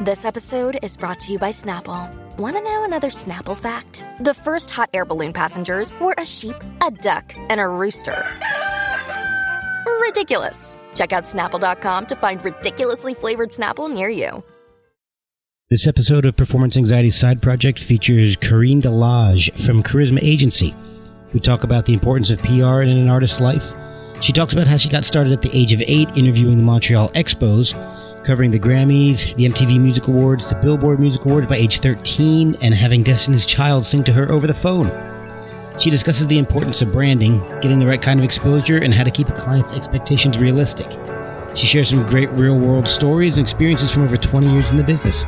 This episode is brought to you by Snapple. Want to know another Snapple fact? The first hot air balloon passengers were a sheep, a duck, and a rooster. Ridiculous. Check out snapple.com to find ridiculously flavored Snapple near you. This episode of Performance Anxiety Side Project features Karine Delage from Charisma Agency. We talk about the importance of PR in an artist's life. She talks about how she got started at the age of eight interviewing the Montreal Expos covering the Grammys, the MTV Music Awards, the Billboard Music Awards by age 13, and having Destiny's Child sing to her over the phone. She discusses the importance of branding, getting the right kind of exposure, and how to keep a client's expectations realistic. She shares some great real world stories and experiences from over 20 years in the business.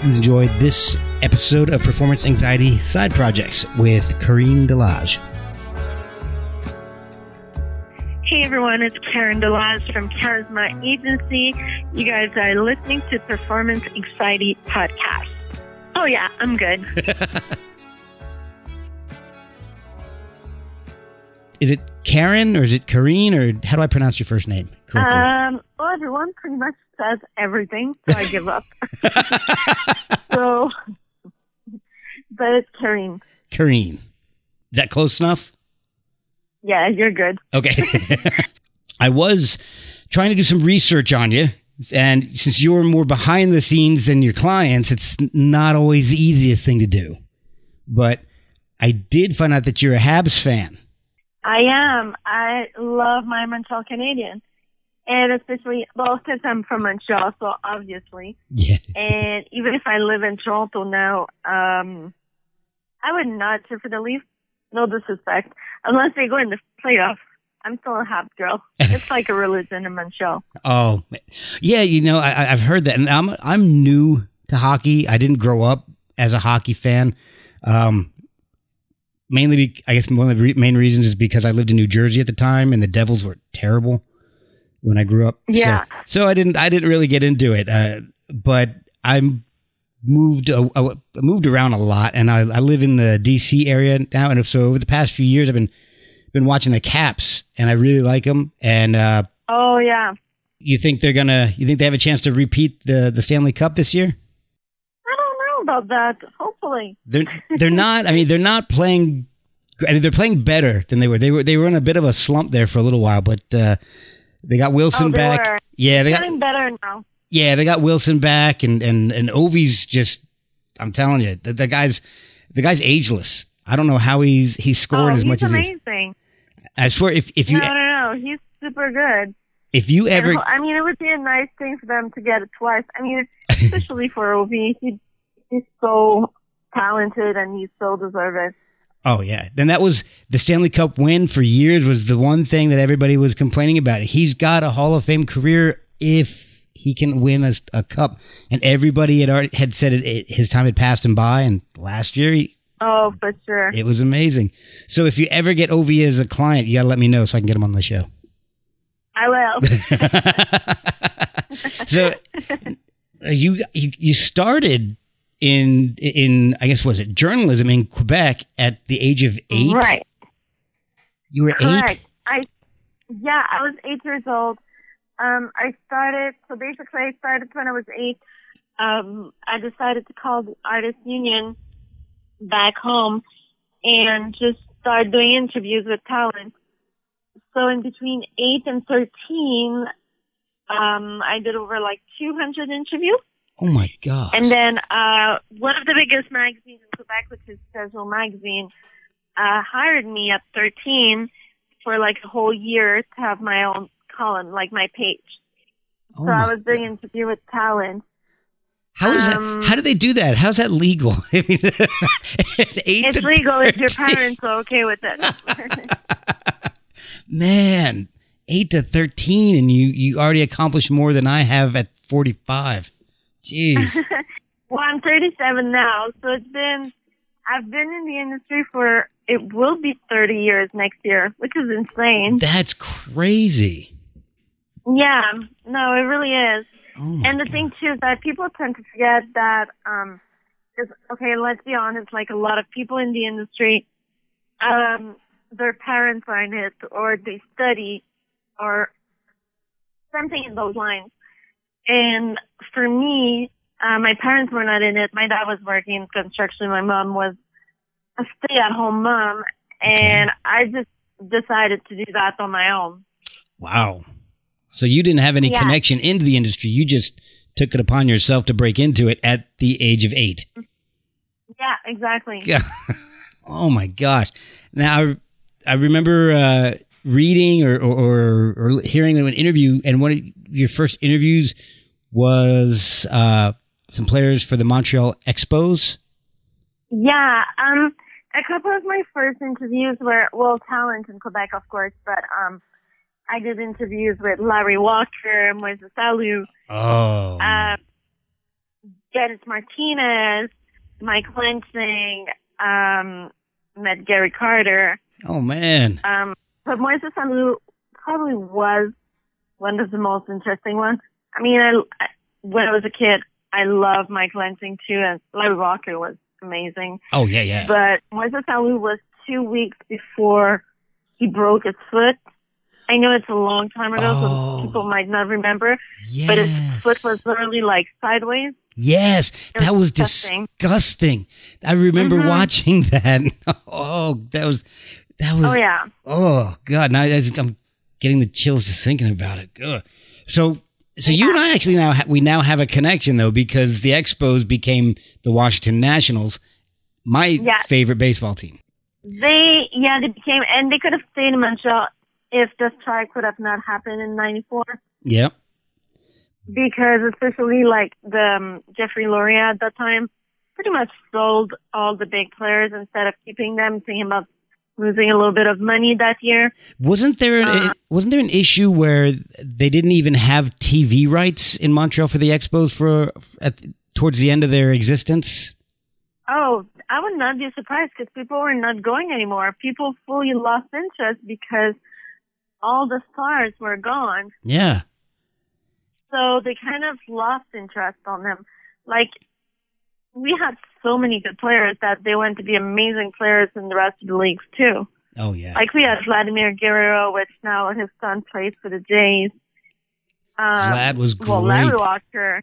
Please enjoy this episode of Performance Anxiety Side Projects with Karine Delage. Hey everyone, it's Karen Delage from Charisma Agency. You guys are listening to Performance Anxiety Podcast. Oh yeah, I'm good. Is it Karen or is it Kareen or how do I pronounce your first name correctly? um, well, everyone pretty much says everything, so I give up. so, but it's Kareen. Karine. Is that close enough? Yeah, you're good. Okay. I was trying to do some research on you. And since you're more behind the scenes than your clients, it's not always the easiest thing to do. But I did find out that you're a Habs fan. I am. I love my Montreal Canadian. And especially, well, because I'm from Montreal, so obviously. Yeah. And even if I live in Toronto now, um, I would not cheer for the Leafs. No disrespect. Unless they go in the playoffs. I'm still a Habs girl. It's like a religion in Montreal. Oh, yeah. You know, I, I've heard that, and I'm I'm new to hockey. I didn't grow up as a hockey fan. Um, mainly, be, I guess one of the re- main reasons is because I lived in New Jersey at the time, and the Devils were terrible when I grew up. So- Yeah. So, I didn't I didn't really get into it. Uh, but I'm moved uh, uh, moved around a lot, and I, I live in the D.C. area now. And so over the past few years, I've been been watching the Caps, and I really like them. And uh, Oh yeah. you think they're gonna? You think they have a chance to repeat the the Stanley Cup this year? I don't know about that. Hopefully. They're they're not. I mean, they're not playing. I mean, they're playing better than they were. They were they were in a bit of a slump there for a little while, but uh, they got Wilson Oh, they back. were. Yeah, they got better now. Yeah they got Wilson back, and and and Ovi's just. I'm telling you, the, the guy's the guy's ageless. I don't know how he's he's scoring oh, as much he's as he's. amazing. I swear, if if you no, no, no. He's super good. if you ever And, I mean, it would be a nice thing for them to get it twice. I mean, especially for Ov. He, he's so talented and he's so deserving. Oh yeah. Then that was the Stanley Cup win for years was the one thing that everybody was complaining about. He's got a Hall of Fame career if he can win a, a cup. And everybody had already had said it, it, his time had passed him by. And last year he, Oh, for sure. it was amazing. So if you ever get Ov as a client, you gotta let me know so I can get him on the show. I will. so uh, you you you started in in I guess was it journalism in Quebec at the age of eight? Right. You were Correct. eight. I yeah, I was eight years old. Um, I started so basically I started when I was eight. Um, I decided to call the artist union back home and just start doing interviews with talent. So in between eight and thirteen, Um, I did over like 200 interviews. Oh my god! And then uh, one of the biggest magazines in Quebec, which is Casual Magazine, uh, hired me at 13 for like a whole year to have my own column, like my page. oh so I my- was doing interview with talent. How is um, that? How do they do that? How's that legal? I mean, it's eight It's to legal if your parents are okay with it. Man, eight to thirteen, and you you already accomplished more than I have at forty five. Jeez. well, I'm 37 now, so it's been, I've been in the industry for, it will be 30 years next year, which is insane. That's crazy. Yeah, no, it really is. Oh And the God. thing too is that people tend to forget that, um, is, okay, let's be honest, like a lot of people in the industry, um, their parents are in it or they study or something in those lines. And for me, uh, my parents were not in it. My dad was working in construction. My mom was a stay at home mom. And I just decided to do that on my own. Wow. So you didn't have any Yeah. connection into the industry. You just took it upon yourself to break into it at the age of eight. Yeah, exactly. Yeah. oh my gosh. Now I, I remember uh, reading or, or or hearing an interview, and one of your first interviews was uh, some players for the Montreal Expos. Yeah, um, a couple of my first interviews were, well, talent in Quebec, of course, but, um, I did interviews with Larry Walker, Moises Alou, Oh. uh, Dennis Martinez, Mike Lansing, um, met Gary Carter. oh man. Um, but Moises Alou probably was one of the most interesting ones. I mean, I, I, when I was a kid, I loved Mike Lansing too, and Larry Walker was amazing. Oh yeah, yeah. But Moises Alou was two weeks before he broke his foot. I know it's a long time ago, Oh. so people might not remember, yes. but his foot was literally like sideways. Yes, was that was disgusting. disgusting. I remember Mhm. watching that. Oh, that was that was Oh yeah. Oh God! Now I'm getting the chills just thinking about it. Ugh. So, so you and I actually now ha- we now have a connection though because the Expos became the Washington Nationals, my Yeah. favorite baseball team. They, yeah, they became, and they could have stayed in Montreal if the strike would have not happened in 94. Yep. Because especially like the um, Jeffrey Loria at that time pretty much sold all the big players instead of keeping them, thinking about losing a little bit of money that year. Wasn't there an, Uh, wasn't there an issue where they didn't even have TV rights in Montreal for the Expos for at towards the end of their existence? Oh, I would not be surprised because people were not going anymore. People fully lost interest because all the stars were gone. Yeah. So they kind of lost interest on them. Like, we had so many good players that they went to be amazing players in the rest of the leagues too. Oh yeah. Like we had Vladimir Guerrero, which now his son plays for the Jays. Um, Vlad was great. Well, Larry. Walker.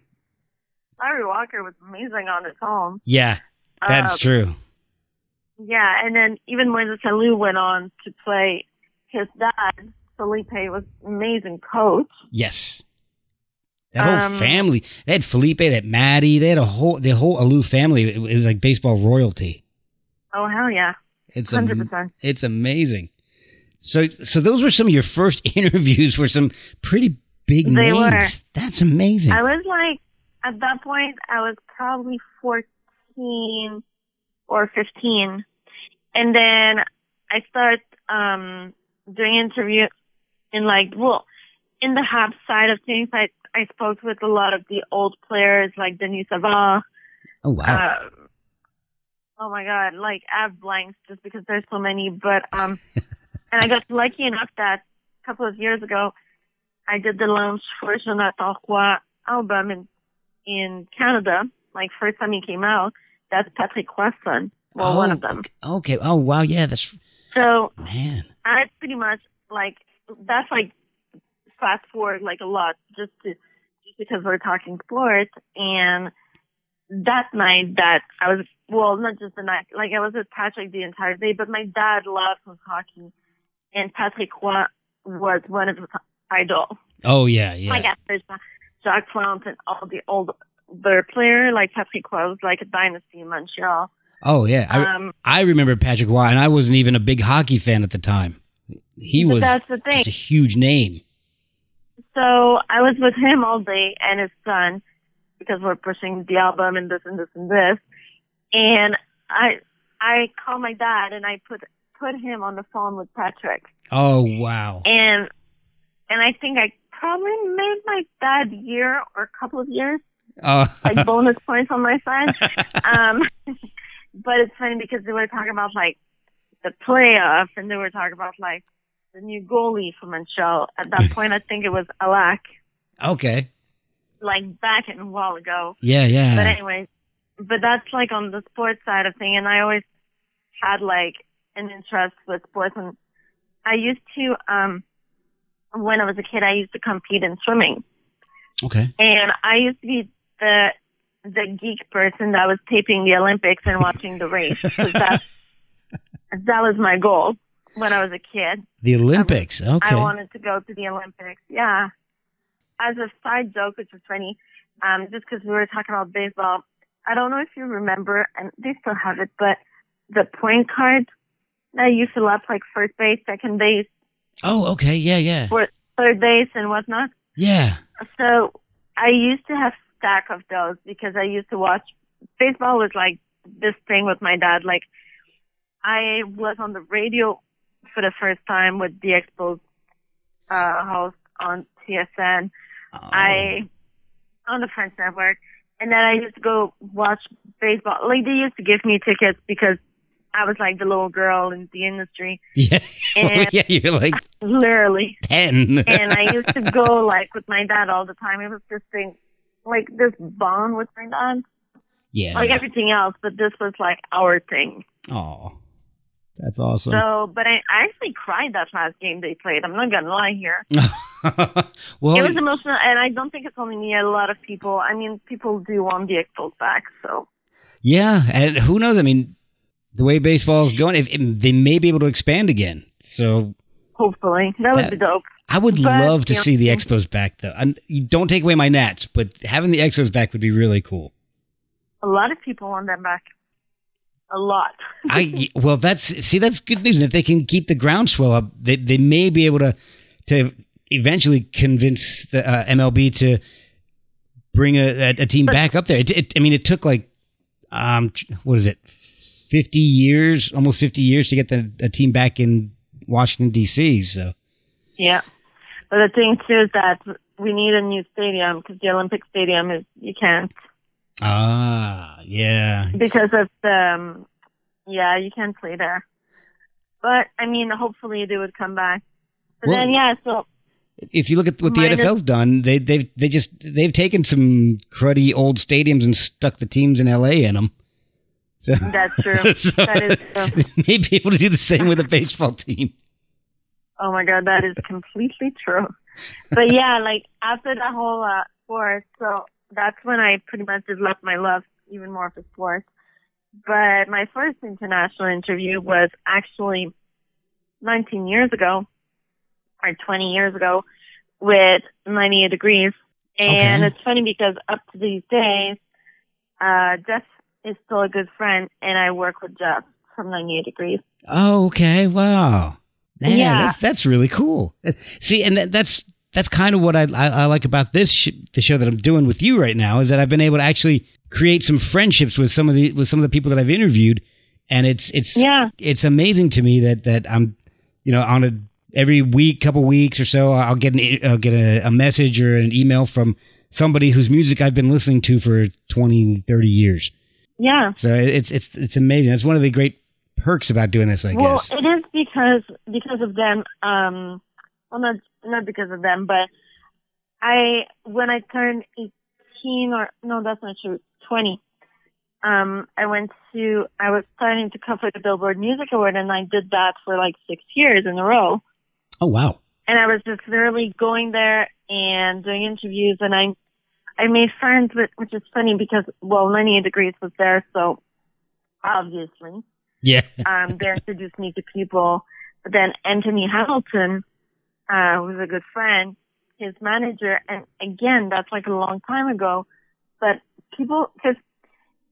Larry Walker was amazing on his own. yeah, that's Um, true. Yeah, and then even Moises Alou went on to play his dad. Felipe was amazing coach. Yes. That whole Um, family. They had Felipe, that Matty. They had a whole the whole Alou family. It, was like baseball royalty. Oh hell yeah, It's hundred am- percent. it's amazing. So so those were some of your first interviews for some pretty big They names. were. That's amazing. I was like, at that point, I was probably 14 or 15. And then I start, um, doing interviews in like, well, in the Habs side of things, I, I spoke with a lot of the old players like Denis Savard. oh wow. Uh, oh my God, like I have blanks just because there's so many, but, um, and I got lucky enough that a couple of years ago, I did the launch for Jonathan Roy album in, in Canada, like first time he came out. That's Patrick Roy's son. Well, one of them. Okay. Oh wow. Yeah. That's So man. I pretty much like, that's like fast forward like a lot just to, just because we're talking sports and that night that I was, well, not just the night, like I was with Patrick the entire day, but my dad loves hockey and Patrick Roy was one of his idol. Oh yeah, yeah. I there's uh, Jacques Plante and all the old the player like Patrick Roy was like a dynasty in Montreal. Oh yeah, I, Um, I remember Patrick Roy, and I wasn't even a big hockey fan at the time. He But was that's the thing. a huge name. So I was with him all day and his son because we're pushing the album and this and this and this. And I I called my dad and I put put him on the phone with Patrick. Oh wow. And and I think I probably made my dad year or a couple of years, Oh, like bonus points on my side. Um but it's funny because they were talking about like the playoff and they were talking about like the new goalie for Montreal. At that point I think it was Halak. okay. like back in a while ago. Yeah, yeah. But anyway, but that's like on the sports side of thing, and I always had like an interest with sports, and I used to um when I was a kid, I used to compete in swimming, okay. and I used to be the the geek person that was taping the Olympics and watching the race. that that was my goal when I was a kid. The Olympics. Okay. I wanted to go to the Olympics. Yeah. As a side joke, which was funny, um, just because we were talking about baseball, I don't know if you remember, and they still have it, but the point card that you fill up like first base, second base, oh, okay. Yeah, yeah. for third base, and whatnot. Yeah. So I used to have stack of those because I used to watch baseball was like this thing with my dad. Like I was on the radio for the first time with the Expos uh host on TSN. Oh. I on the French network and then I used to go watch baseball. Like they used to give me tickets because I was like the little girl in the industry. Yeah. And- yeah, you're like Literally. 10. and I used to go like with my dad all the time. It was this thing, like this bond with my dad, yeah. like everything else, but this was like our thing. Oh, that's awesome. So, but I, I actually cried that last game they played. I'm not gonna lie here. well, it was emotional, and I don't think it's only me. A lot of people. I mean, people do want the Expos back. So, yeah, and who knows? I mean, the way baseball is going, if, if they may be able to expand again. So hopefully, that would That- be dope. I would But, love to you know- see the Expos back, though. You don't take away my Nats, but having the Expos back would be really cool. A lot of people want them back. A lot. I well, that's see, that's good news. If they can keep the groundswell up, they they may be able to to eventually convince the uh, MLB to bring a, a, team back up there. It, it, I mean, it took like um, what is it, fifty years, almost fifty years to get the a team back in Washington D.C. So Yeah. But the thing too is that we need a new stadium because the Olympic Stadium is you can't ah, yeah, because of the um, yeah you can't play there. But I mean, hopefully they would come back. But Well- then yeah, so if you look at what the NFL's done, they they they just they've taken some cruddy old stadiums and stuck the teams in LA in them. So, that's true. so That is true. they may be able to do the same with a baseball team. Oh my god, that is completely true. But yeah, like after that whole uh, sport, so that's when I pretty much developed my love even more for sports. But my first international interview was actually 19 years ago, or 20 years ago, with 98 Degrees. And Okay. it's funny because up to these days, uh, Jeff is still a good friend, and I work with Jeff from 98 Degrees. Oh, okay. Wow. Man, Yeah. that's that's really cool. See, and that, that's that's kind of what I, I I like about this sh- the show that I'm doing with you right now is that I've been able to actually create some friendships with some of the with some of the people that I've interviewed, and it's it's Yeah. it's amazing to me that that I'm you know on a every week, couple weeks or so, I'll get an I'll get a, a message or an email from somebody whose music I've been listening to for 20, 30 years. Yeah. So it's it's it's amazing. That's one of the great perks about doing this, I well, guess. Well, it is because because of them. Um, well, not not because of them, but I when I turned eighteen or no, that's not true. Twenty. Um, I went to I was starting to cover the Billboard Music Award, and I did that for like six years in a row. Oh wow. And I was just literally going there and doing interviews, and I I made friends with, which is funny because well, 98 Degrees was there, so obviously Yeah. um, they introduced me to people. But then Anthony Hamilton, uh, who's a good friend, his manager. And again, that's like a long time ago, but people, cause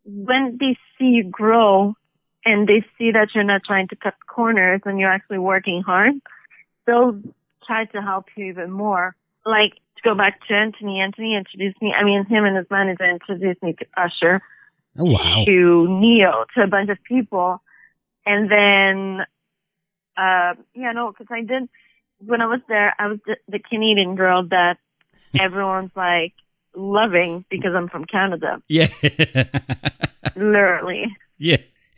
when they see you grow and they see that you're not trying to cut corners and you're actually working hard, they'll try to help you even more. Like to go back to Anthony, Anthony introduced me, I mean, him and his manager introduced me to Usher, Oh wow. to Ne-Yo, to a bunch of people. And then, uh, yeah, no, cause I did, when I was there, I was the, the Canadian girl that everyone's like loving because I'm from Canada. Yeah. Literally. yeah.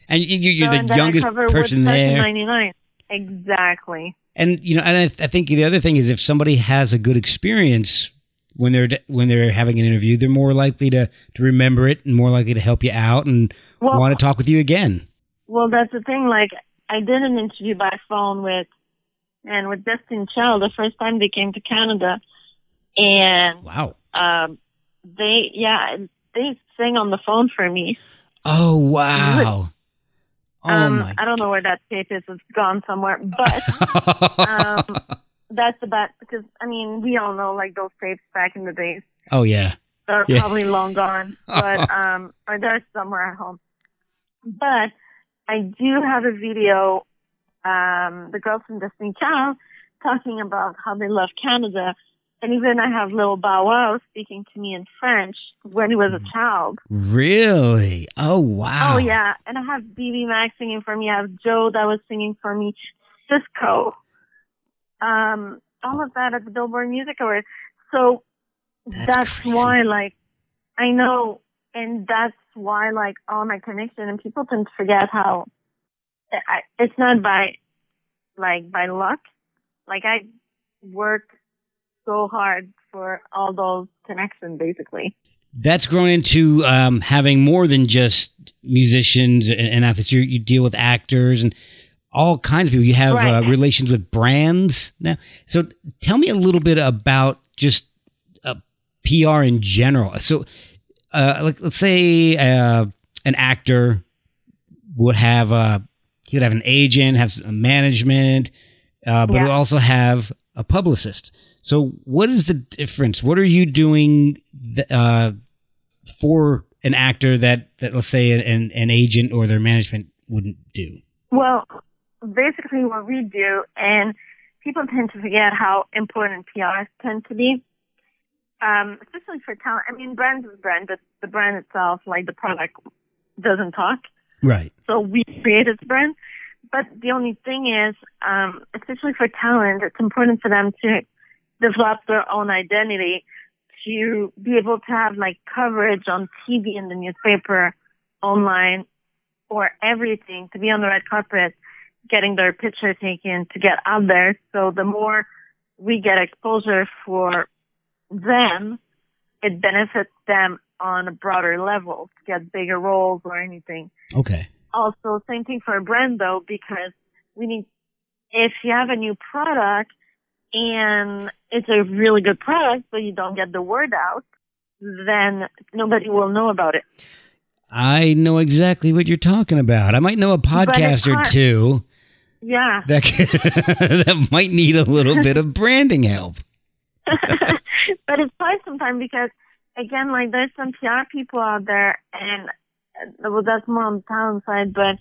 And you, you- you're So, the youngest cover person there. 99. Exactly. And you know, and I, I think the other thing is if somebody has a good experience when they're when they're having an interview, they're more likely to to remember it and more likely to help you out and Well, want to talk with you again. well, that's the thing. Like, I did an interview by phone with, and with Destin Child the first time they came to Canada. And, Wow. um, they, yeah, they sang on the phone for me. Oh wow. Oh um, my. I don't know where that tape is. It's gone somewhere, but um, that's about because I mean we all know like those tapes back in the days oh yeah. they're Yeah. probably long gone, but um, or they're somewhere at home. But I do have a video. Um, the girls from Destiny Child talking about how they love Canada, and even I have little Bow Wow speaking to me in French when he was a child. Really? Oh wow. Oh yeah, and I have BBMak singing for me. I have Joe that was singing for me. Sisqó. Um, all of that at the Billboard Music Awards. So That's that's, why, like, I know, and that's why, like, all my connection and people tend to forget how I, it's not by, like, by luck. Like, I work so hard for all those connections, basically. That's grown into um, having more than just musicians and, and athletes. You, you deal with actors and all kinds of people. You have Right. uh, relations with brands now. So tell me a little bit about just uh, PR in general. So, uh, like, let's say uh, an actor would have uh, he would have an agent, have some management, uh, but Yeah. also have a publicist. So, what is the difference? What are you doing th- uh, for an actor that, that let's say an, an agent or their management wouldn't do? Well, basically what we do, and people tend to forget how important PRs tend to be, um, especially for talent. I mean, brand is brand, but the brand itself, like the product, doesn't talk. Right. So we created brand. But the only thing is, um, especially for talent, it's important for them to develop their own identity, to be able to have like coverage on TV and the newspaper, online, or everything, to be on the red carpet, getting their picture taken, to get out there. So the more we get exposure for them, it benefits them on a broader level get bigger roles or anything Okay. also same thing for a brand though because we need if you have a new product and it's a really good product but you don't get the word out then nobody will know about it I know exactly what you're talking about. I might know a podcast or two yeah that that might need a little bit of branding help. but it's hard sometimes because again like there's some pr people out there and uh, well that's more on the talent side but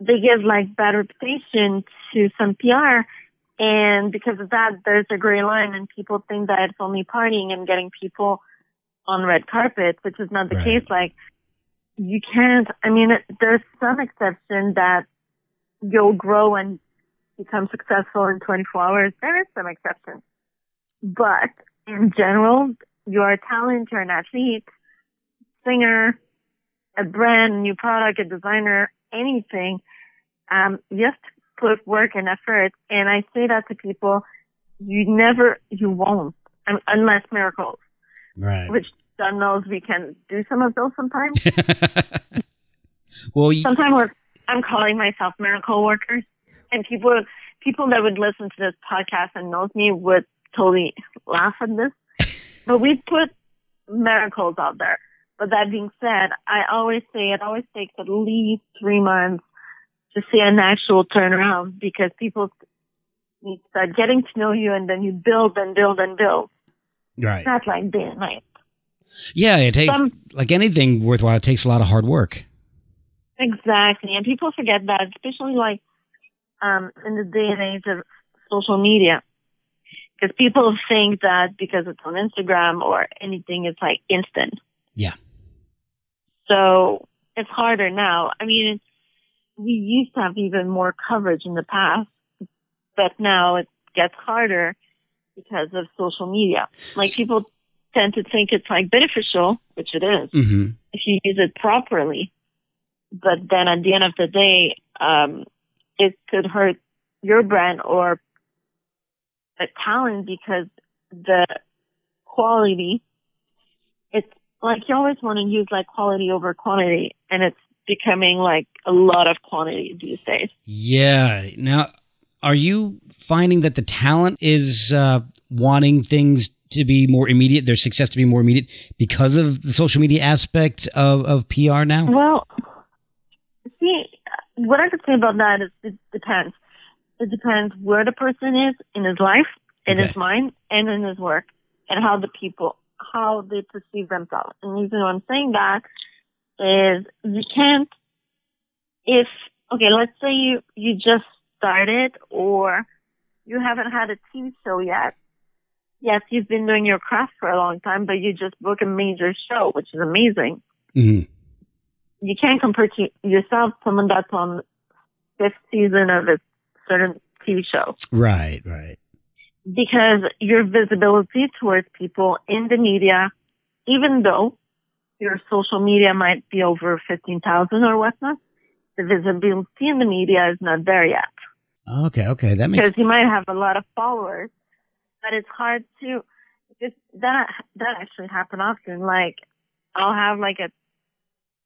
they give like bad reputation to some pr and because of that there's a gray line and people think that it's only partying and getting people on red carpet which is not the Right. case like you can't i mean there's some exception that you'll grow and become successful in 24 hours there is some exception but in general, you're a talent, you're an athlete, singer, a brand, new product, a designer, anything. Um, you have to put work and effort. And I say that to people, you never, you won't, unless miracles, Right. which God knows we can do some of those sometimes. well, you, Sometimes I'm calling myself miracle workers and people, people that would listen to this podcast and knows me would totally laugh at this. But we put miracles out there. But that being said, I always say it always takes at least three months to see an actual turnaround because people need to start getting to know you and then you build and build and build. Right. Not like day and night. Yeah, it takes Some- like anything worthwhile. It takes a lot of hard work. Exactly. And people forget that, especially like um, in the day and age of social media. Because people think that because it's on Instagram or anything, it's like instant. Yeah. So it's harder now. I mean, we used to have even more coverage in the past, but now it gets harder because of social media. Like people tend to think it's like beneficial, which it is, Mm-hmm. if you use it properly. But then at the end of the day, um, it could hurt your brand or a talent because the quality, it's like you always want to use like quality over quantity and it's becoming like a lot of quantity these days. Yeah. Now, are you finding that the talent is uh, wanting things to be more immediate, their success to be more immediate because of the social media aspect of, of PR now? Well, see, what I could say about that is it depends. It depends where the person is in his life, in Okay. his mind, and in his work, and how the people, how they perceive themselves. And the reason why I'm saying that is you can't, if, okay, let's say you, you just started or you haven't had a TV show yet. Yes, you've been doing your craft for a long time, but you just book a major show, which is amazing hmm you can't compare to yourself someone that's on fifth season of certain TV show Right, right. because your visibility towards people in the media, even though your social media might be over 15,000 or whatnot, the visibility in the media is not there yet Okay, okay. That makes because you might have a lot of followers, but it's hard to, because that, that actually happen often. Like I'll have like a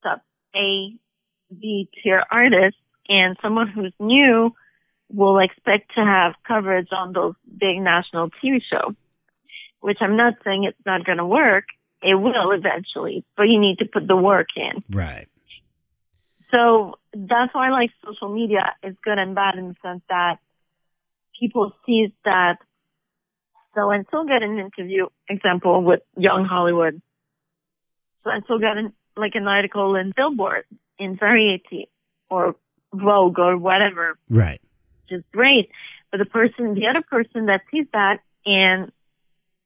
top A, B tier artist and someone who's new will expect to have coverage on those big national TV shows, which I'm not saying it's not going to work. It will eventually, but you need to put the work in. right. So that's why I like social media is good and bad in the sense that people see that so and so get an interview, example with Young Hollywood. So and so get an, like an article in Billboard, in Variety, or Vogue, or whatever, Right. Is great. But the person, the other person that sees that and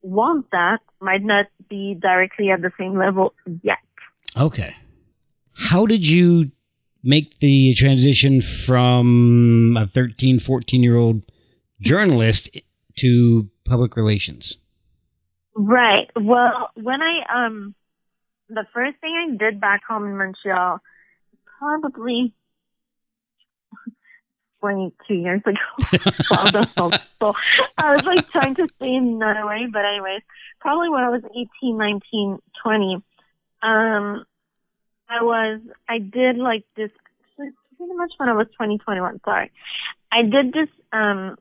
wants that might not be directly at the same level yet. Okay. How did you make the transition from a 13, 14 year old journalist to public relations? Right. Well, when I um, the first thing I did back home in Montreal, probably twenty-two years ago. so, so. I was like trying to say in another way, but anyways, probably when I was 18, 19, 20, um, I was I did like this pretty much when I was 20, 21. Sorry, I did this um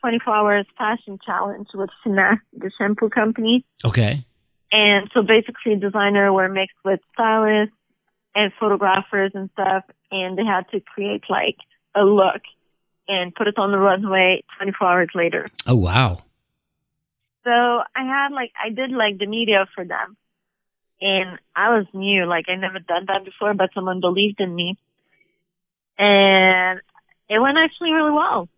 24 hours fashion challenge with Finesse, the shampoo company. Okay. And so basically designer were mixed with stylists and photographers and stuff. And they had to create like a look and put it on the runway 24 hours later. Oh, wow. So I had like, I did like the media for them. And I was new, like I never done that before, but someone believed in me. And it went actually really well.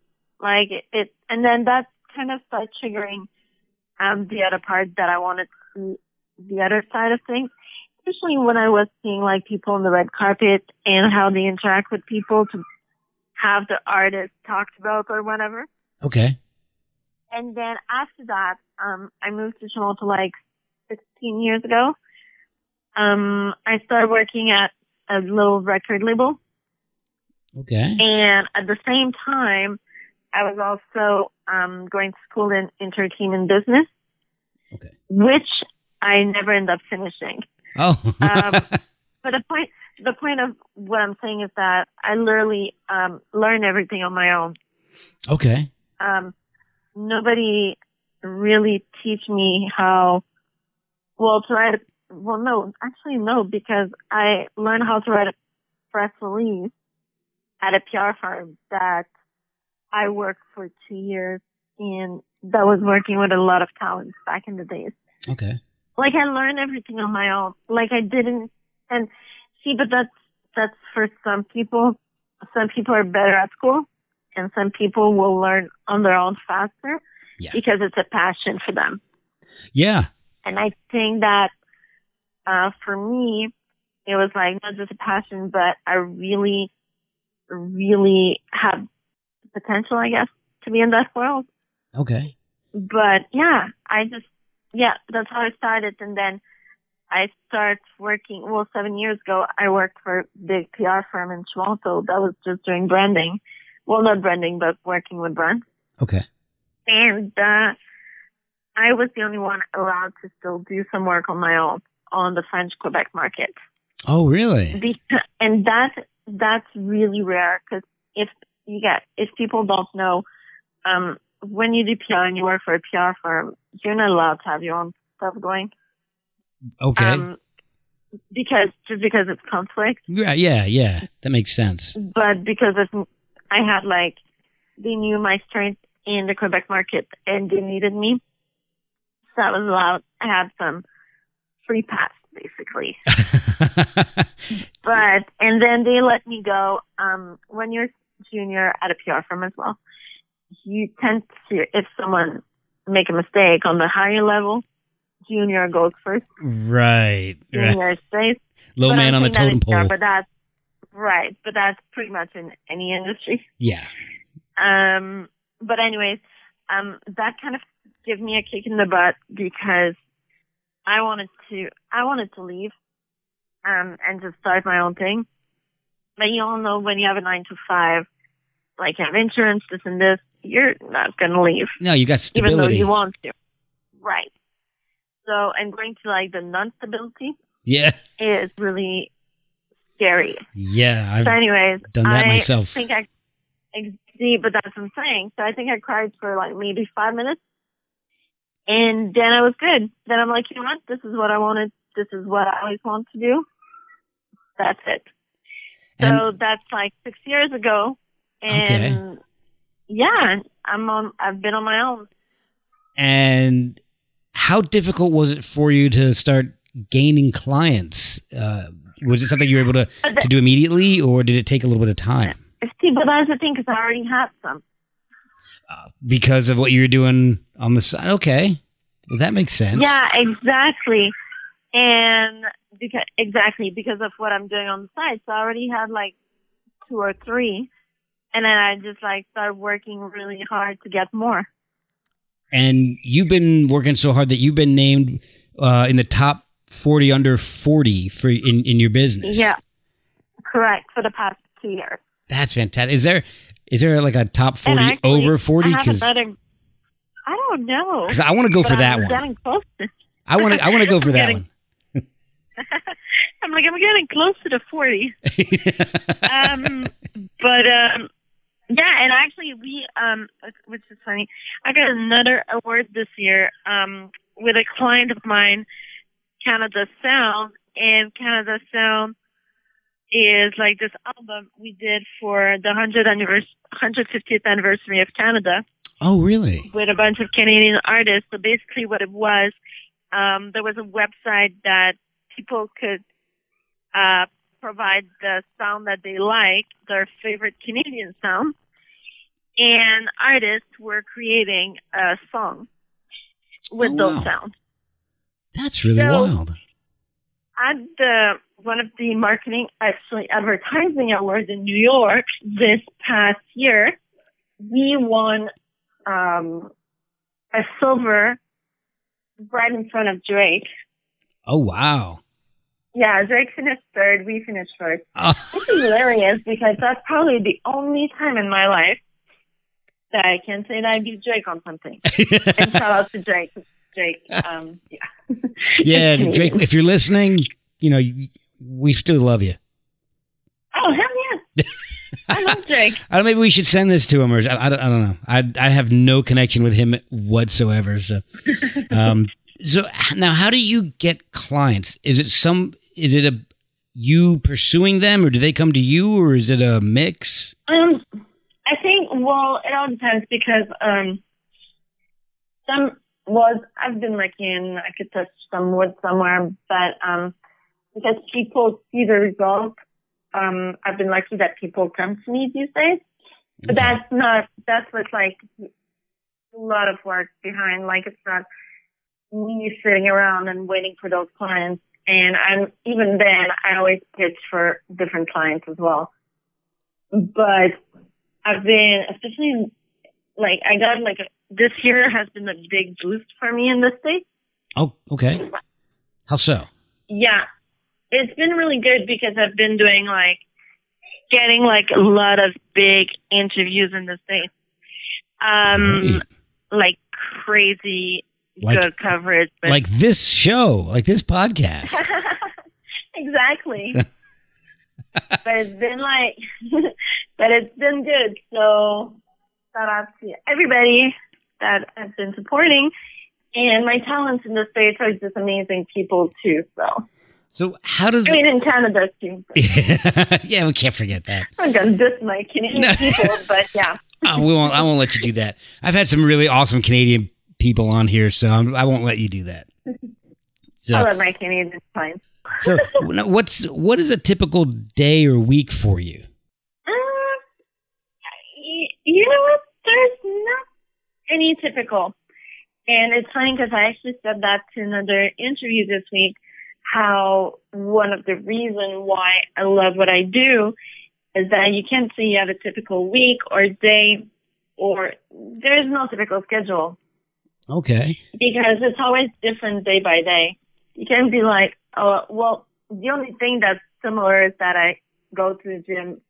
Like it, it and then that kind of started triggering, um, the other part that I wanted to see the other side of things. Especially when I was seeing like people on the red carpet and how they interact with people to have the artist talked about or whatever. Okay. And then after that, um, I moved to Toronto like 16 years ago. Um, I started working at a little record label. Okay. And at the same time, I was also, um, going to school in entertainment business, Okay. which I never ended up finishing. Oh. Um, But the point, the point of what I'm saying is that I literally, um, learned everything on my own. okay. um, nobody really teach me how, well, to write, well, no, actually no, because I learned how to write a press release at a PR firm that I worked for two years and that was working with a lot of talents back in the days. Okay. Like I learned everything on my own. Like I didn't, and see, but that's, that's for some people. Some people are better at school and some people will learn on their own faster Yeah. because it's a passion for them. Yeah. And I think that, uh, for me, it was like not just a passion, but I really, really have potential, I guess, to be in that world. Okay. But yeah, I just, yeah, that's how I started. And then I started working, well, seven years ago, I worked for a big PR firm in Toronto that was just doing branding. Well, not branding, but working with brands. Okay. And, uh, I was the only one allowed to still do some work on my own on the French Quebec market. Oh, really? Because, and that, that's really rare because if you get, if people don't know, um, when you do PR and you work for a PR firm, you're not allowed to have your own stuff going. Okay. Um, because just because it's conflict, yeah, yeah, yeah. That makes sense. but because of, I had like they knew my strength in the Quebec market and they needed me, so I was allowed. I had some free pass basically, but and then they let me go. Um, when you're junior at a PR firm as well, you tend to if someone make a mistake on the higher level, junior goes first. right. right. Junior stays. Low But man on the totem pole. But that's right. But that's pretty much in any industry. Yeah. Um, but anyways, um, that kind of gave me a kick in the butt because I wanted to, I wanted to leave, um, and just start my own thing. But you all know when you have a nine to five, like you have insurance, this and this, you're not going to leave, No, you got stability. even though you want to. Right. So, and going to like the non-stability yeah. is really scary. Yeah. I've So, anyways, done that I myself. think I see, but that's what I'm saying. So I think I cried for like maybe five minutes, and then I was good. Then I'm like, you know what? This is what I wanted. This is what I always want to do. That's it. So And- that's like six years ago, and yeah, I'm on. I've been on my own. And how difficult was it for you to start gaining clients? Uh, was it something you were able to, to do immediately, or did it take a little bit of time See, but that's the thing because I already had some. because of what you were doing on the side? Okay, well, that makes sense. Yeah, exactly. And because exactly because of what I'm doing on the side. So I already had like two or three. And then I just like started working really hard to get more. And you've been working so hard that you've been named uh, in the top forty under forty for in in your business. Yeah. Correct. For the past two years. that's fantastic. Is there is there like a top forty actually, over forty? I Because another I don't know. Because I want to go for that I'm one. getting close to I want to I want to go for that getting- one. I'm like I'm getting close to forty. um, but um, yeah, and actually we um, which is funny, I got another award this year um with a client of mine, Canada Sound, and Canada Sound is like this album we did for the 100 annivers- 150th anniversary of Canada oh, really? with a bunch of Canadian artists. So basically what it was, um, there was a website that people could, uh, provide the sound that they like, their favorite Canadian sound, and artists were creating a song with Oh, those wow. sounds. That's really So- wild. At the, one of the marketing, actually advertising awards in New York this past year, we won, um, a silver right in front of Drake. Oh, wow. Yeah, Drake finished third, we finished first. Oh, Which is hilarious because that's probably the only time in my life that I can say that I beat Drake on something. And shout out to Drake. Drake, um, yeah. yeah, Drake. If you're listening, you know we still love you. Oh, hell yeah. I love Drake. I don't. Maybe we should send this to him, or I, I, don't, I don't know. I I have no connection with him whatsoever. So, um, so now, how do you get clients? Is it some? Is it a you pursuing them, or do they come to you, or is it a mix? Um, well, it all depends because, um, some, was I've been looking. I could touch some wood somewhere, but um, because people see the result, um, I've been lucky that people come to me these days. But that's not. That's what's like a lot of work behind. Like it's not me sitting around and waiting for those clients. And I'm even then, I always pitch for different clients as well. But I've been, especially like I got like a, this year has been a big boost for me in the state. Oh, okay. How so? Yeah, it's been really good because I've been doing like getting like a lot of big interviews in the states. Um, like crazy Like- good coverage. But Like this show, like this podcast. exactly. but it's been like, but it's been good. So shout out to everybody that has been supporting. And my talents in the States are just amazing people too. So, So how does? I mean, in Canada too. yeah, we can't forget that. I'm going to diss my Canadian No. people, but yeah. Oh, we won't. I won't let you do that. I've had some really awesome Canadian people on here, so I'm, I won't let you do that. I So, love my Canadian clients. so what's what is a typical day or week for you? Uh, y- you know what? There's not any typical. And it's funny because I actually said that to another interview this week, how one of the reason why I love what I do is that you can't say you have a typical week or day or there's no typical schedule Okay. because it's always different day by day. You can't be like, oh, well, the only thing that's similar is that I go to the gym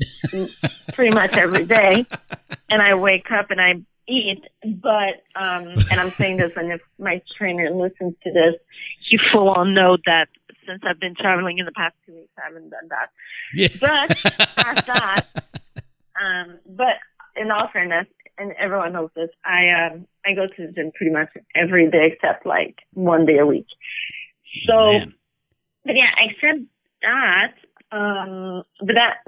pretty much every day and I wake up and I eat, but, um, and I'm saying this and if my trainer listens to this, you full on know that since I've been traveling in the past two weeks, I haven't done that. Yeah. But past that, um, but in all fairness, and everyone knows this, I um I go to the gym pretty much every day except like one day a week. So, Man. but yeah, except that, um, but that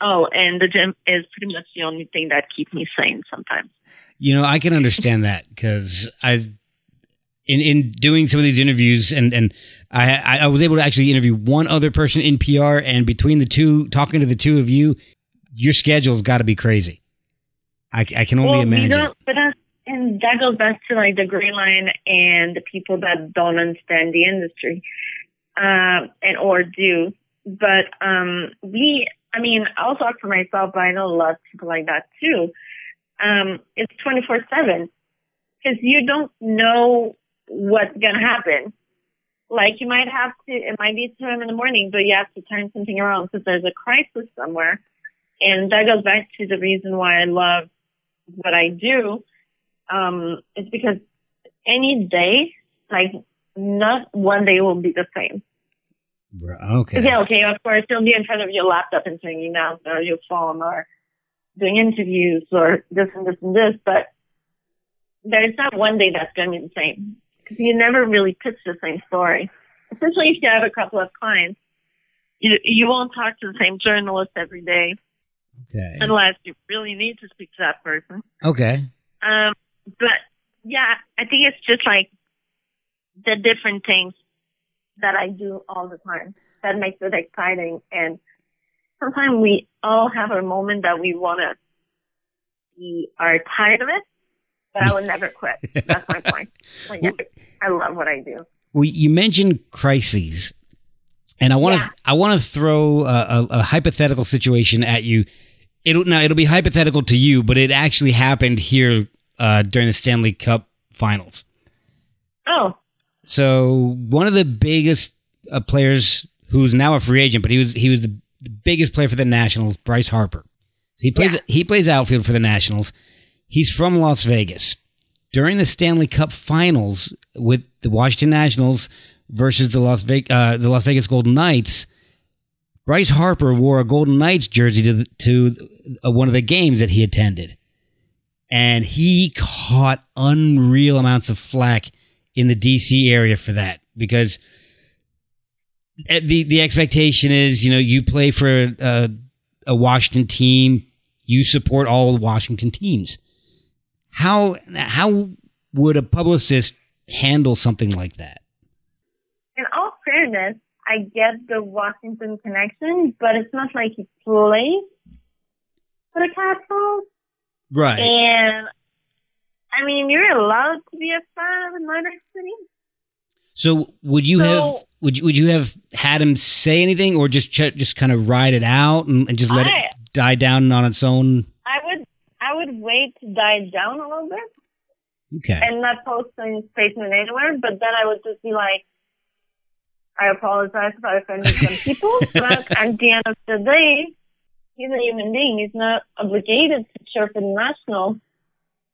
oh, and the gym is pretty much the only thing that keeps me sane sometimes. You know, I can understand that because I, in in doing some of these interviews, and and I I was able to actually interview one other person in PR, and between the two, talking to the two of you, your schedule's got to be crazy. I, I can only well, imagine. but that's, and that goes back to like the gray line and the people that don't understand the industry, um, and or do. But um, we, I mean, I'll talk for myself, but I know a lot of people like that too. Um, it's twenty four seven because you don't know what's gonna happen. Like you might have to, it might be two a.m. in the morning, but you have to turn something around because there's a crisis somewhere. And that goes back to the reason why I love what I do. Um, it's because any day, like not one day will be the same. Okay. Yeah, okay, of course you'll be in front of your laptop and doing emails or your phone or doing interviews or this and this and this, but there's not one day that's going to be the same because you never really pitch the same story. Especially if you have a couple of clients, you you won't talk to the same journalist every day Okay. unless you really need to speak to that person. Okay. Um, but yeah, I think it's just like the different things that I do all the time that makes it exciting. And sometimes we all have a moment that we want to, we are tired of it, but I would never quit. That's my point. Like, I love what I do. Well, you mentioned crises, and I want to Yeah. I want to throw a, a, a hypothetical situation at you. It'll now it'll be hypothetical to you, but it actually happened here uh, during the Stanley Cup Finals. Oh, So one of the biggest uh, players, who's now a free agent, but he was he was the biggest player for the Nationals, Bryce Harper. He plays Yeah. he plays outfield for the Nationals. He's from Las Vegas. During the Stanley Cup Finals with the Washington Nationals versus the Las Vegas uh, the Las Vegas Golden Knights, Bryce Harper wore a Golden Knights jersey to the, to uh, one of the games that he attended, and he caught unreal amounts of flack in the DC area for that because the the expectation is you know you play for a, a Washington team, you support all the Washington teams. How how would a publicist handle something like that? In all fairness, I get the Washington connection, but it's not like he plays for the Capitals. Right. And I mean, you're allowed to be a fan of Atlantic City. So would you So- have would you, would you have had him say anything, or just ch- just kind of ride it out and, and just let I- it die down on its own? I would, I would wait to die down a little bit Okay. and not post any statement anywhere. But then I would just be like, I apologize if I offended some people, but at the end of the day, he's a human being. He's not obligated to for the national.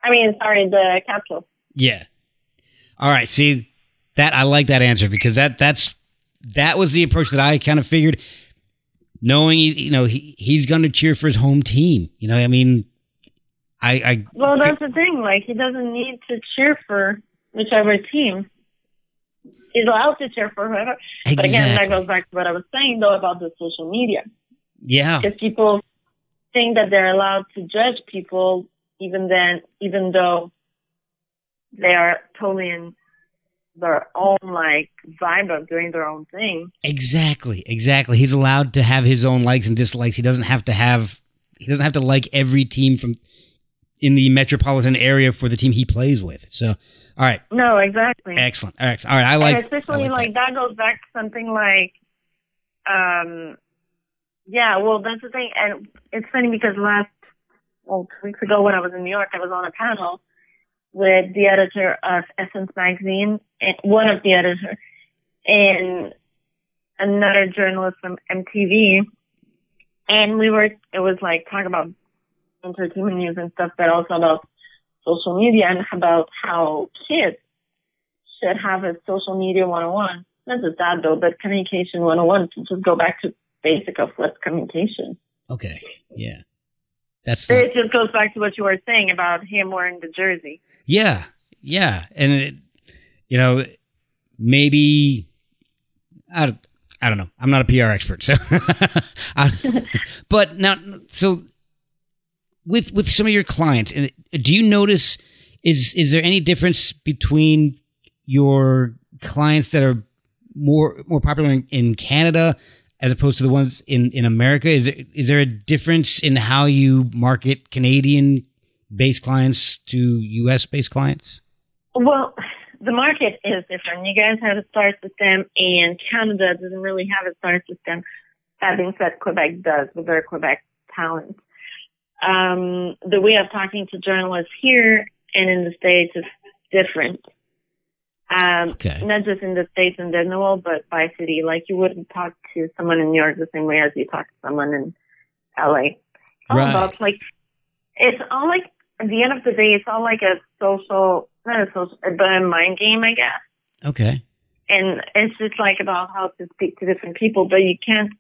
I mean, sorry, the capital. Yeah. All right. See that I like that answer because that that's that was the approach that I kind of figured, knowing you know he he's going to cheer for his home team. You know, I mean, I I Well, that's the thing. Like, he doesn't need to cheer for whichever team. He's allowed to cheer for whoever. But again, that goes back to what I was saying, though, about the social media. yeah Because people think that they're allowed to judge people, even then, even though they are totally in their own like vibe of doing their own thing. exactly exactly. He's allowed to have his own likes and dislikes. He doesn't have to have he doesn't have to like every team from in the metropolitan area for the team he plays with. So, all right, No, exactly. excellent, excellent. All right, I like and especially I like, that. goes back to something like, um, yeah. Well, that's the thing, and it's funny because last, well, two weeks ago when I was in New York, I was on a panel with the editor of Essence magazine, and one of the editors, and another journalist from MTV, and we were. It was like talking about entertainment news and stuff, but also about social media and about how kids should have a social media 101. Not just that though, but communication 101 to just go back to basic of what's communication. Okay, yeah, that's It just goes back to what you were saying about him wearing the jersey. Yeah, yeah, and it, you know, maybe I, I don't know. I'm not a PR expert, so. I, but now, so with with some of your clients, do you notice is is there any difference between your clients that are more more popular in, in Canada as opposed to the ones in in America? Is there, is there a difference in how you market Canadian based clients to US based clients? Well, the market is different. You guys have a star system and Canada doesn't really have a star system. That being said, Quebec does with their Quebec talent. Um, the way of talking to journalists here and in the States is different. Um, Okay. not just in the States in general, but by city. Like you wouldn't talk to someone in New York the same way as you talk to someone in LA. It's all Right. about like, it's all like, at the end of the day, it's all like a social, not a social, but a mind game, I guess. Okay. And it's just like about how to speak to different people, but you can't,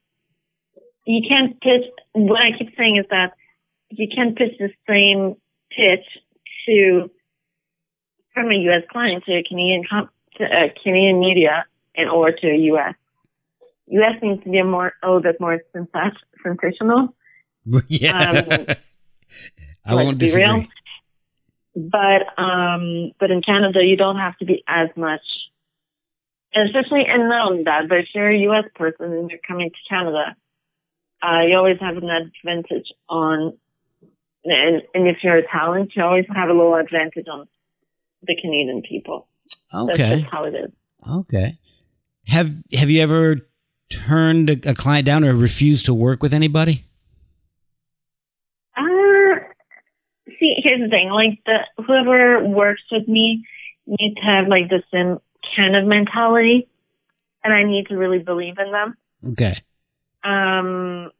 you can't pitch, what I keep saying is that you can't pitch the same pitch to, from a U.S. client to a Canadian, comp, to a Canadian media and or to a U.S. U.S. needs to be a more, a little bit more sensational. yeah. Um, I won't be disagree. real. But um, but in Canada, you don't have to be as much, and especially and not only that, but if you're a U.S. person and you're coming to Canada, uh, you always have an advantage on, and, and if you're a talent, you always have a little advantage on the Canadian people. That's Okay. just how it is. Okay. Have Have you ever turned a, a client down or refused to work with anybody? Uh, see, here's the thing. Like the whoever works with me needs to have like the same kind of mentality, and I need to really believe in them. Okay. Um,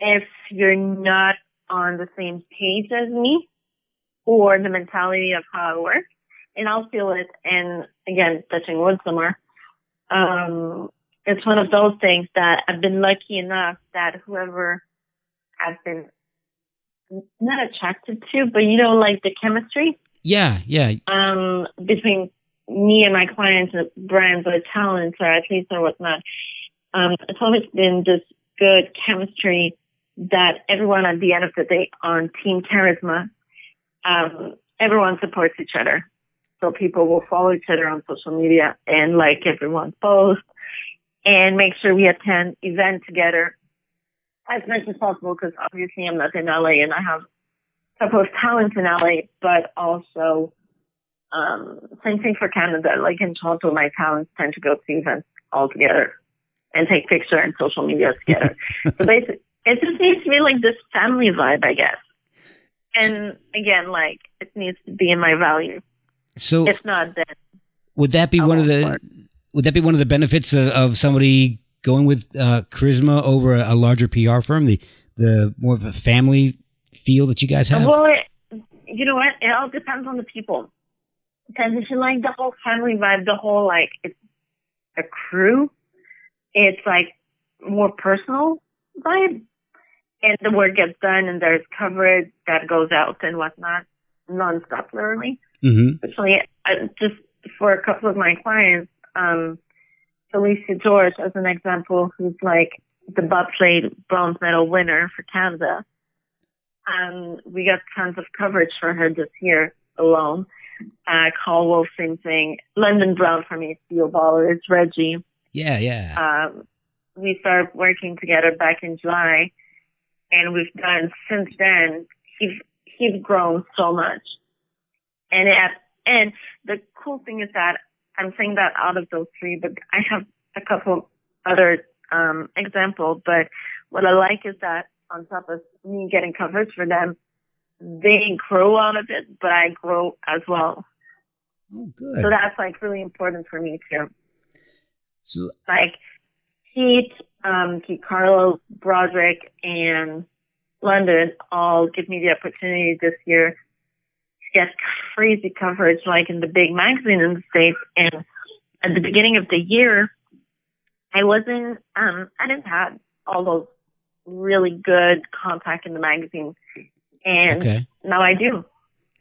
if you're not on the same page as me, or the mentality of how I work, and I'll feel it. And again, touching wood somewhere. Um, it's one of those things that I've been lucky enough that whoever I've been not attracted to, but you know, like the chemistry Yeah. Yeah. um, between me and my clients, brands or talents or athletes or whatnot. Um, it's always been this good chemistry that everyone at the end of the day on Team Karyzma, um, everyone supports each other. so people will follow each other on social media and like everyone's posts and make sure we attend events together as much as possible because obviously I'm not in LA and I have a couple of talents in LA, but also um, same thing for Canada. Like in Toronto, my talents tend to go to events all together and take picture and social media together. so basically, it just needs to be like this family vibe, I guess. And again, like it needs to be in my value. So if not, then would that be I one of the would that be one of the benefits of, of somebody going with uh, Karyzma over a, a larger PR firm? The the more of a family feel that you guys have. Well, it, you know what? It all depends on the people. Because if you like the whole family vibe, the whole like it's a crew, it's like more personal vibe, and the work gets done, and there's coverage that goes out and whatnot, nonstop, literally. hmm Actually, I, just for a couple of my clients, um, Phylicia George, as an example, who's like the bobsleigh bronze medal winner for Canada. Um, we got tons of coverage for her this year alone. Uh, Caldwell, same thing. London Brown from HBO Ballers, Reggie. Yeah, yeah. Um, we started working together back in July, and we've done since then. He's he's grown so much, and it, and the cool thing is that I'm saying that out of those three, but I have a couple other um, examples. But what I like is that on top of me getting coverage for them, they grow out of it, but I grow as well. oh, good. So that's like really important for me too So- like Keith, um, Keith Carlos, Broderick, and London all give me the opportunity this year get crazy coverage, like in the big magazine in the States. And at the beginning of the year, I wasn't, um, I didn't have all those really good contact in the magazine. And okay. now I do.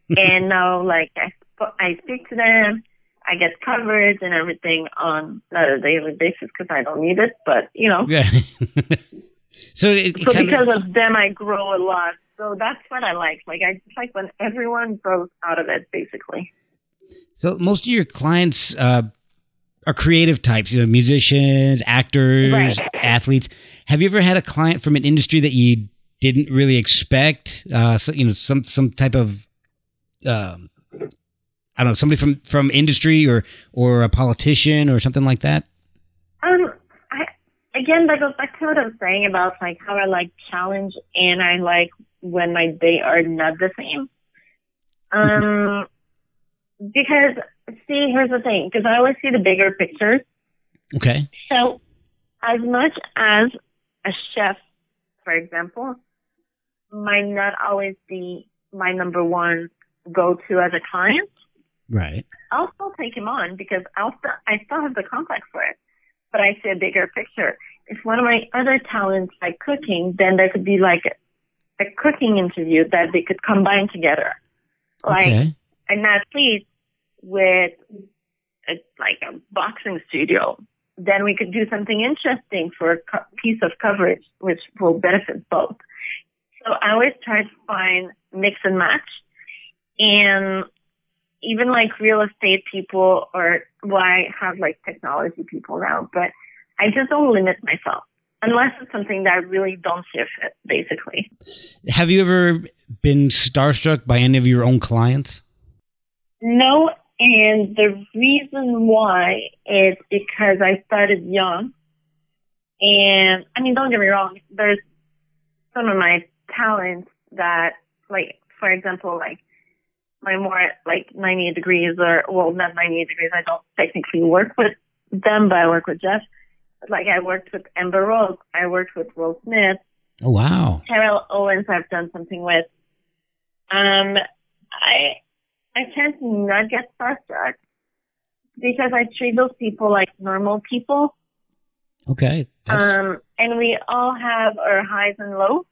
and now, like, I, sp- I speak to them. I get coverage and everything on not a daily basis because I don't need it, but you know, Yeah. so it, it so because of, of them, I grow a lot. So that's what I like. Like I just like when everyone grows out of it, basically. so most of your clients uh, are creative types, you know, musicians, actors, Right. athletes. Have you ever had a client from an industry that you didn't really expect? Uh, so, you know, some some type of um, I don't know, somebody from from industry or or a politician or something like that. Um, I again that goes back to what I was saying about like how I like challenge and I like when my day are not the same. Um, because see, here's the thing, because I always see the bigger picture. Okay. So, as much as a chef, for example, might not always be my number one go-to as a client, Right. I'll still take him on because I'll still, I still have the contact for it, but I see a bigger picture. If one of my other talents like cooking, then there could be like a, cooking interview that they could combine together. Like okay. an athlete with a, like a boxing studio, then we could do something interesting for a co- piece of coverage, which will benefit both. So I always try to find mix and match. And even like real estate people or, well, I have like technology people now, but I just don't limit myself unless it's something that I really don't see a fit, basically. Have you ever been starstruck by any of your own clients? No, and the reason why is because I started young. And I mean, don't get me wrong, there's some of my talents that, like, for example, like, my more, like, 98 degrees or, well, not 98 degrees, I don't technically work with them, but I work with Jeff. Like, I worked with Amber Rose, I worked with Will Smith, Oh wow. Terrell Owens I've done something with. Um, I I tend to not get starstruck because I treat those people like normal people. Okay. That's Um, and we all have our highs and lows,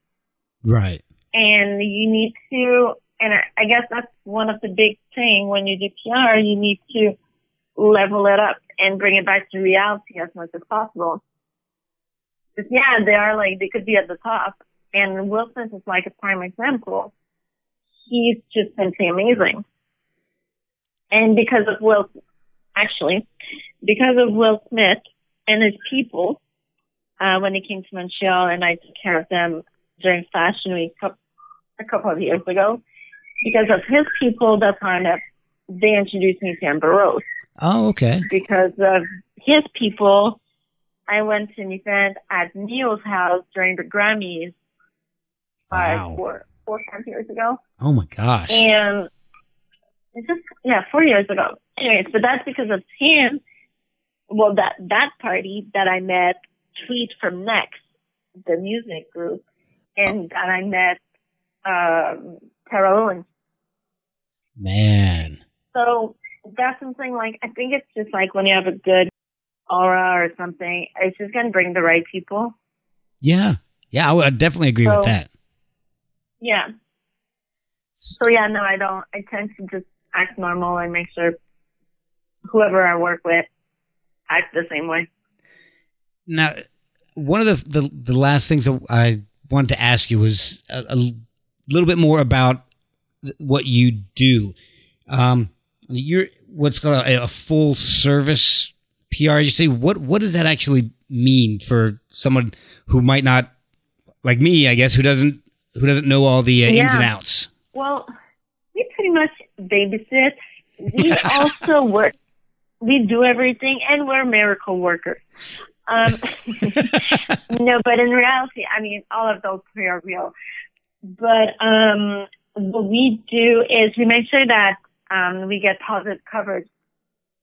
right. and you need to. And I, I guess that's one of the big thing when you do PR. You need to level it up and bring it back to reality as much as possible. 'Cause, yeah, they are like they could be at the top, and Will Smith is like a prime example. He's just simply amazing. and because of Will, actually, because of Will Smith and his people, uh, when they came to Montreal and I took care of them during Fashion Week a couple of years ago, because of his people, that's how I met, they introduced me to Amber Rose. Oh, okay. Because of his people, I went to an event at Ne-Yo's house during the Grammys five, Wow. four, four, five years ago. Oh my gosh. And it's just, yeah, four years ago. Anyways, but that's because of him. Well, that, that party that I met Tweet from Next, the music group, and that I met, um, Terrell Owens. Man. So that's something like, I think it's just like when you have a good aura or something, it's just going to bring the right people. Yeah. Yeah, I would definitely agree So- with that. Yeah. So yeah, no, I don't. I tend to just act normal and make sure whoever I work with acts the same way. Now, one of the, the the last things that I wanted to ask you was a, a little bit more about what you do. Um, you're what's called a, a full service PR agency. What what does that actually mean for someone who might not, like me, I guess, who doesn't who doesn't know all the uh, ins and outs? Well, we pretty much babysit. We also work. We do everything, and we're miracle workers. Um, no, but in reality, I mean, all of those three are real. But um, what we do is we make sure that um, we get positive coverage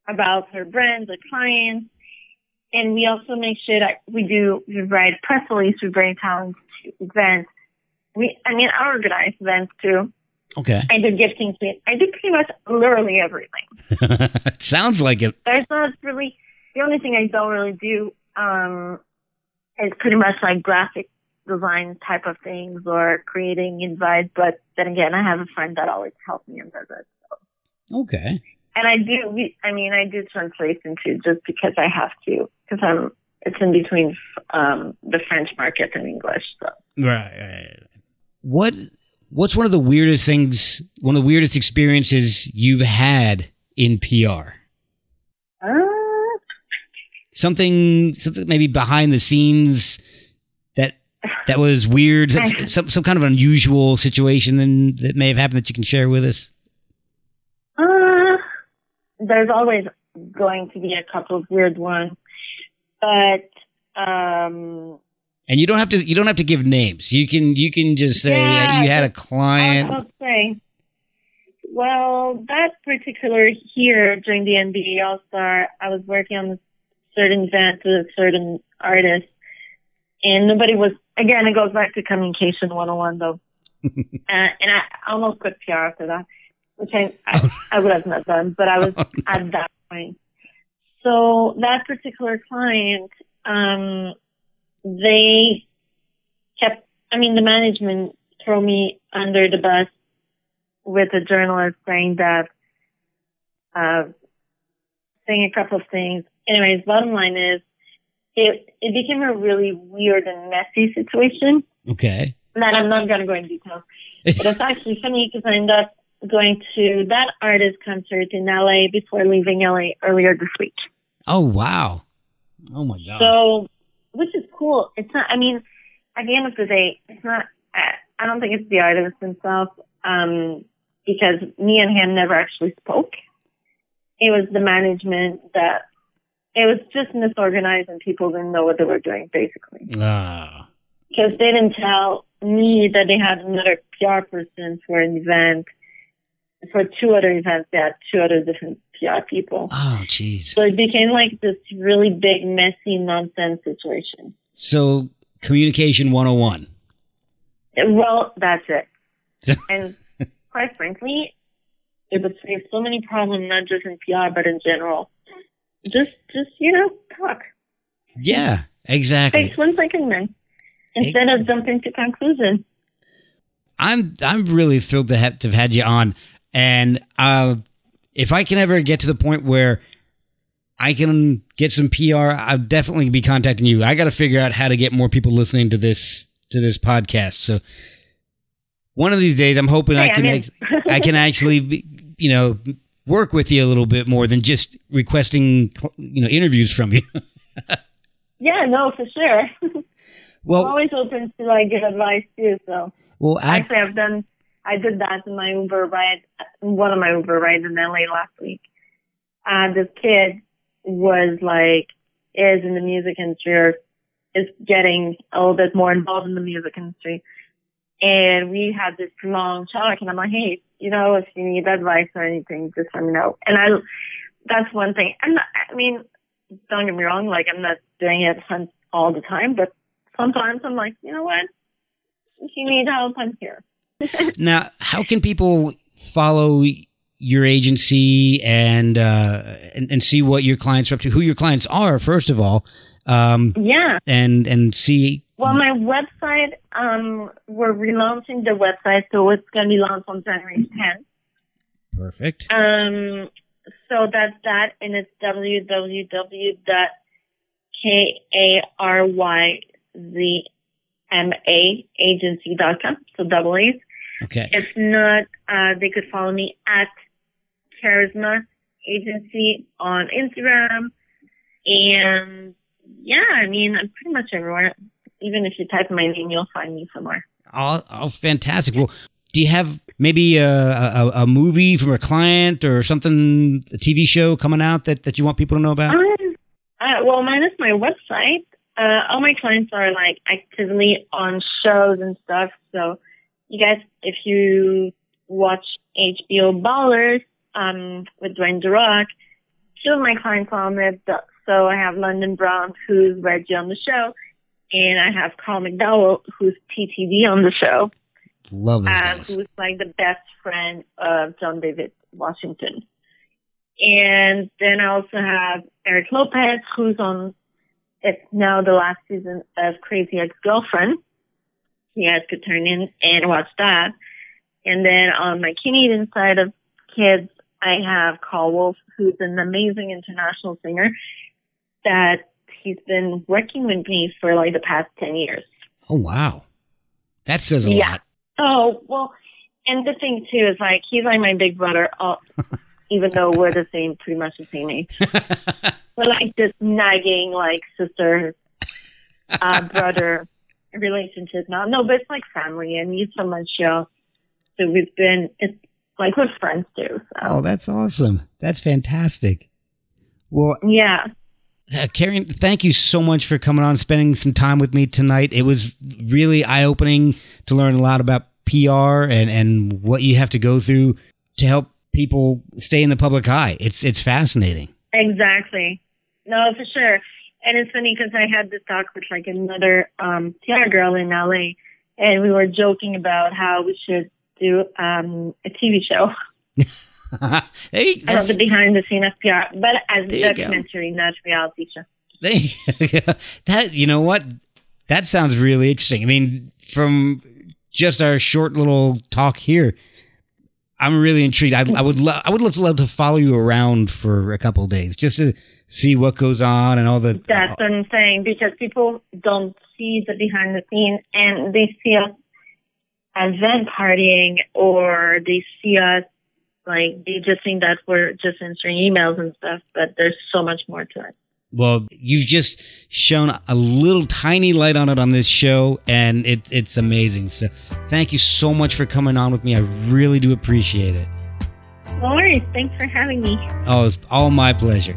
about our brands, our clients, and we also make sure that we do we write press release, we bring talent to events. We, I mean, I organize events too. Okay, I do gifting. I do pretty much literally everything. sounds like it. There's not really the only thing I don't really do um, is pretty much like graphic design type of things or creating invites. But then again, I have a friend that always helps me and does it. Okay, And I do. I mean, I do translation too, just because I have to, because I'm. It's in between um, the French market and English. So. right. What what's one of the weirdest things? One of the weirdest experiences you've had in PR? Uh, something something maybe behind the scenes that that was weird some some kind of unusual situation then that may have happened that you can share with us there's always going to be a couple of weird ones, but um, and you don't have to you don't have to give names you can you can just say Yeah, you had a client I'll say. Well, that particular here during the NBA All Star, I was working on a certain event with a certain artist, and nobody was. Again, it goes back to communication 101, though. uh, and I almost quit PR after that, which I I, I would have not done, but I was at that point. So that particular client, um, they kept, I mean, the management threw me under the bus with a journalist saying that, uh, saying a couple of things. Anyways, bottom line is, it, it became a really weird and messy situation okay that I'm not going to go into detail. But it's actually funny because I ended up going to that artist concert in LA before leaving LA earlier this week. oh wow oh my god So, which is cool. It's not, I mean, at the end of the day, it's not, I, don't think it's the artist himself, um, because me and him never actually spoke. It was the management that, it was just misorganized and people didn't know what they were doing, basically. ah Because they didn't tell me that they had another PR person for an event. For two other events, they had two other different PR people. oh jeez So it became like this really big, messy, nonsense situation. so communication 101 Well, that's it. and quite frankly, it would save so many problems, not just in PR, but in general. Just, just, you know, talk. yeah exactly Takes one second then. Instead of jumping to conclusion. I'm I'm really thrilled to have to have had you on, and uh, if I can ever get to the point where I can get some PR, I'll definitely be contacting you. I got to figure out how to get more people listening to this to this podcast. So one of these days, I'm hoping I Hey, can I'm in. act- I can actually be, you know work with you a little bit more than just requesting you know interviews from you. yeah, no, for sure. well, I'm always open to like good advice too. So well, I, actually, I've done. I did that in my Uber ride, one of my Uber rides in LA last week. Uh, this kid was like, is in the music industry or is getting a little bit more involved in the music industry. And we had this long talk and I'm like, hey, you know, if you need advice or anything, just let me know. And I, that's one thing. Not, I mean, don't get me wrong, like I'm not doing it all the time, but sometimes I'm like, you know what? If you need help, I'm here. now, how can people follow your agency and, uh, and and see what your clients are up to, who your clients are, first of all, um, yeah, and and see. Well, my website, um, we're relaunching the website, so it's going to be launched on January 10th. Perfect. Um, so that's that, and it's www.karyzmaAgency.com, so double A's. Okay. If not, uh, they could follow me at Karyzma Agency on Instagram. And yeah, I mean, I'm pretty much everywhere. Even if you type my name, you'll find me somewhere. Oh, oh fantastic. Well, do you have maybe a, a, a, movie from a client or something, a TV show coming out that, that you want people to know about? Um, uh, well, mine is my website. Uh, all my clients are like actively on shows and stuff. So you guys, if you watch HBO Ballers, um, with Dwayne The Rock, two of my clients on it. So I have London Brown, who's Reggie on the show, and I have Carl McDowell, who's TTD on the show. Love those uh, guys. Who's like the best friend of John David Washington. And then I also have Erick Lopez, who's on, it's now the last season of Crazy Ex-Girlfriend. You guys could turn in and watch that. And then on my Canadian side of kids, I have Carl Wolfe, who's an amazing international singer that he's been working with me for like the past 10 years. Oh, wow. That says a yeah. lot. Oh, well, and the thing too is like, he's like my big brother, even though we're the same, pretty much the same age. we're like this nagging, like sister, uh, brother relationship now. No, but it's like family and you he's from Montreal. So we've been, it's like we're friends too. So. Oh, that's awesome. That's fantastic. Well, yeah. Uh, Karen, thank you so much for coming on, spending some time with me tonight. It was really eye opening to learn a lot about PR and, and what you have to go through to help people stay in the public eye. It's it's fascinating. Exactly. No, for sure. And it's funny because I had this talk with like another um, PR girl in LA, and we were joking about how we should do um, a TV show. hey, I love the behind the scene of PR, but as a documentary, not reality show. That you know what? That sounds really interesting. I mean, from just our short little talk here, I'm really intrigued. I, I would love, I would love to love to follow you around for a couple days just to see what goes on and all the. That's what I'm saying because people don't see the behind the scenes and they see us event partying or they see us like they just think that we're just answering emails and stuff, but there's so much more to it. Well, you've just shown a little tiny light on it on this show, and it, it's amazing. So, thank you so much for coming on with me. I really do appreciate it. No worries. Thanks for having me. Oh, it's all my pleasure.